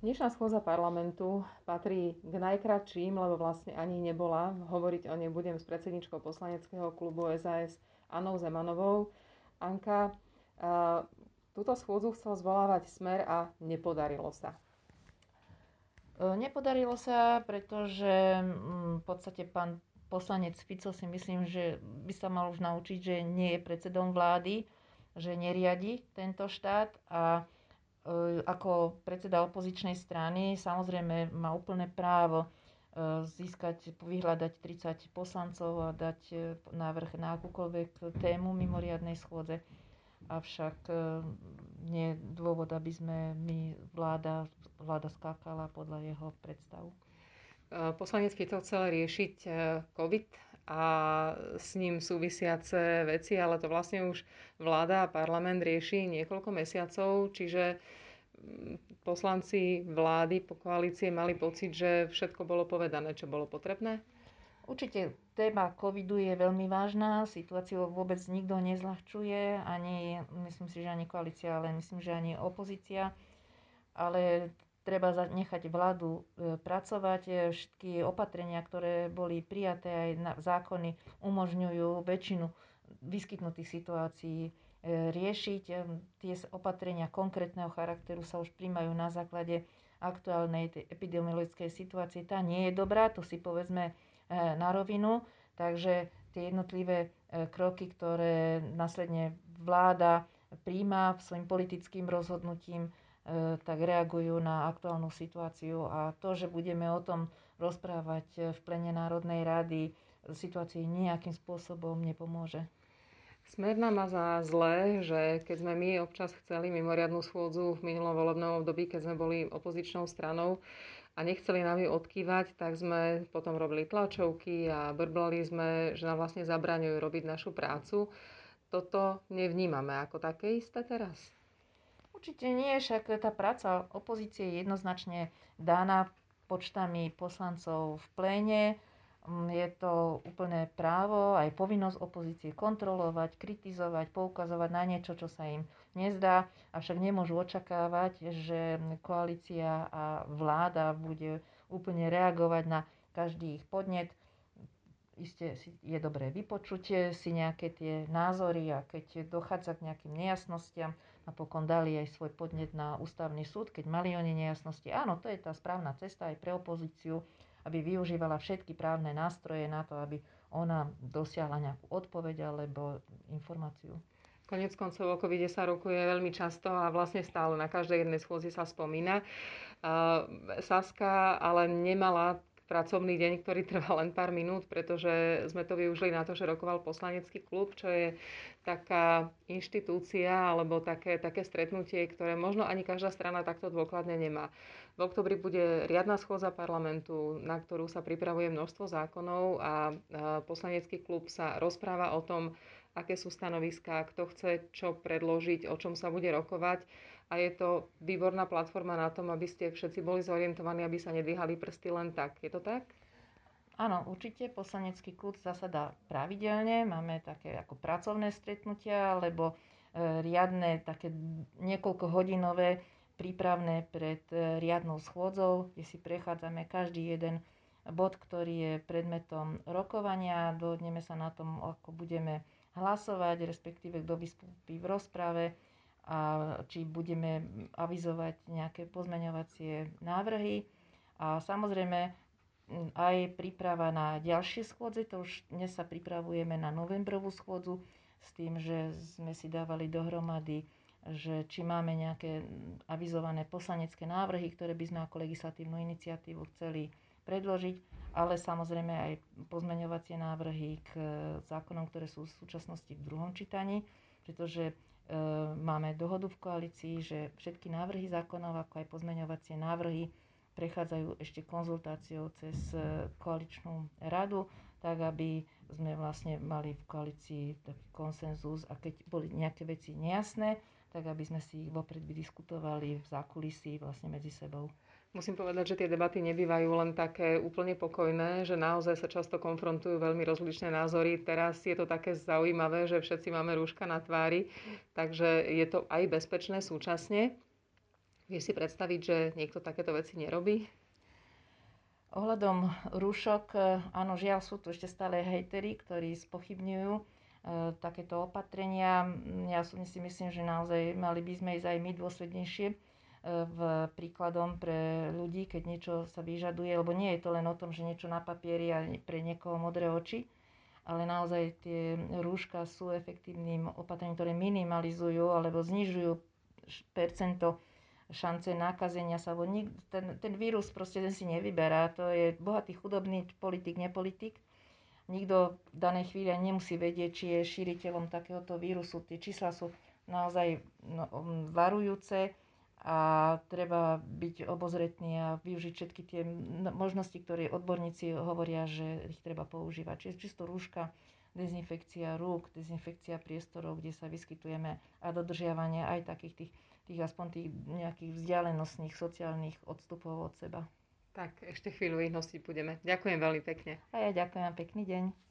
Dnešná schôza parlamentu patrí k najkračším, lebo vlastne ani nebola. Hovoriť o nej budem s predsedničkou poslaneckého klubu SAS Anou Zemanovou. Anka, túto schôdzu chcel zvolávať smer a nepodarilo sa. E, nepodarilo sa, pretože mm, v podstate pán poslanec Fico si myslím, že by sa mal už naučiť, že nie je predsedom vlády, že neriadi tento štát a ako predseda opozičnej strany samozrejme má úplné právo e, získať, vyhľadať 30 poslancov a dať e, návrh na akúkoľvek tému mimoriadnej schôdze. Avšak nie je dôvod, aby sme my vláda, vláda skákala podľa jeho predstav. Poslanec Fico chcel riešiť COVID a s ním súvisiace veci, ale to vlastne už vláda a parlament rieši niekoľko mesiacov, čiže mm, poslanci vlády po koalície mali pocit, že všetko bolo povedané, čo bolo potrebné? Určite téma covidu je veľmi vážna, situáciu vôbec nikto nezľahčuje, ani, myslím si, že ani koalícia, ale myslím, že ani opozícia. Ale treba nechať vládu e, pracovať. E, všetky opatrenia, ktoré boli prijaté aj na zákony, umožňujú väčšinu vyskytnutých situácií e, riešiť. Tie opatrenia konkrétneho charakteru sa už príjmajú na základe aktuálnej epidemiologickej situácie. Tá nie je dobrá, to si povedzme na rovinu. Takže tie jednotlivé kroky, ktoré následne vláda príjma svojim politickým rozhodnutím, tak reagujú na aktuálnu situáciu a to, že budeme o tom rozprávať v plene Národnej rady, situácii nejakým spôsobom nepomôže. Smer nám má za zlé, že keď sme my občas chceli mimoriadnú schôdzu v minulom volebnom období, keď sme boli opozičnou stranou a nechceli nám ju odkývať, tak sme potom robili tlačovky a brblali sme, že nám vlastne zabraňujú robiť našu prácu. Toto nevnímame ako také isté teraz. Určite nie, však tá práca opozície je jednoznačne dána počtami poslancov v pléne. Mm, je to úplné právo, aj povinnosť opozície kontrolovať, kritizovať, poukazovať na niečo, čo sa im nezdá. Avšak nemôžu očakávať, že koalícia a vláda bude úplne reagovať na každý ich podnet. Isté je dobré vypočuť si nejaké tie názory a keď dochádza k nejakým nejasnostiam, napokon dali aj svoj podnet na ústavný súd, keď mali oni nejasnosti. Áno, to je tá správna cesta aj pre opozíciu, aby využívala všetky právne nástroje na to, aby ona dosiahla nejakú odpoveď alebo informáciu. Konec koncov o covide sa rokuje veľmi často a vlastne stále na každej jednej schôzi sa spomína. Uh, Saska ale nemala pracovný deň, ktorý trvá len pár minút, pretože sme to využili na to, že rokoval poslanecký klub, čo je taká inštitúcia alebo také, také stretnutie, ktoré možno ani každá strana takto dôkladne nemá. V oktobri bude riadna schôza parlamentu, na ktorú sa pripravuje množstvo zákonov a poslanecký klub sa rozpráva o tom, aké sú stanoviská, kto chce čo predložiť, o čom sa bude rokovať a je to výborná platforma na tom, aby ste všetci boli zorientovaní, aby sa nedvíhali prsty len tak. Je to tak? Áno, určite. Poslanecký klub zasadá pravidelne. Máme také ako pracovné stretnutia, alebo e, riadne, také niekoľko hodinové prípravné pred e, riadnou schôdzou, kde si prechádzame každý jeden bod, ktorý je predmetom rokovania. Dohodneme sa na tom, ako budeme hlasovať, respektíve kto vystúpi v rozprave a či budeme avizovať nejaké pozmeňovacie návrhy. A samozrejme aj príprava na ďalšie schôdze, to už dnes sa pripravujeme na novembrovú schôdzu s tým, že sme si dávali dohromady, že či máme nejaké avizované poslanecké návrhy, ktoré by sme ako legislatívnu iniciatívu chceli predložiť, ale samozrejme aj pozmeňovacie návrhy k zákonom, ktoré sú v súčasnosti v druhom čítaní, pretože E, máme dohodu v koalícii, že všetky návrhy zákonov, ako aj pozmeňovacie návrhy, prechádzajú ešte konzultáciou cez e, koaličnú radu, tak aby sme vlastne mali v koalícii taký konsenzus a keď boli nejaké veci nejasné, tak aby sme si ich vopred vydiskutovali v zákulisí vlastne medzi sebou. Musím povedať, že tie debaty nebývajú len také úplne pokojné, že naozaj sa často konfrontujú veľmi rozličné názory. Teraz je to také zaujímavé, že všetci máme rúška na tvári, takže je to aj bezpečné súčasne. Vie si predstaviť, že niekto takéto veci nerobí? Ohľadom rúšok, e, áno, žiaľ sú tu ešte stále hejtery, ktorí spochybňujú e, takéto opatrenia. Ja si myslím, že naozaj mali by sme ísť aj my dôslednejšie v príkladom pre ľudí, keď niečo sa vyžaduje, lebo nie je to len o tom, že niečo na papieri a pre niekoho modré oči, ale naozaj tie rúška sú efektívnym opatrením, ktoré minimalizujú alebo znižujú percento šance nakazenia sa, lebo ten, ten vírus proste ten si nevyberá. To je bohatý, chudobný, politik, nepolitik. Nikto v danej chvíli nemusí vedieť, či je šíriteľom takéhoto vírusu. Tie čísla sú naozaj no, varujúce a treba byť obozretný a využiť všetky tie možnosti, ktoré odborníci hovoria, že ich treba používať. Čiže čisto rúška, dezinfekcia rúk, dezinfekcia priestorov, kde sa vyskytujeme a dodržiavanie aj takých tých tých aspoň tých nejakých vzdialenostných sociálnych odstupov od seba. Tak, ešte chvíľu ich nosiť budeme. Ďakujem veľmi pekne. A ja ďakujem, pekný deň.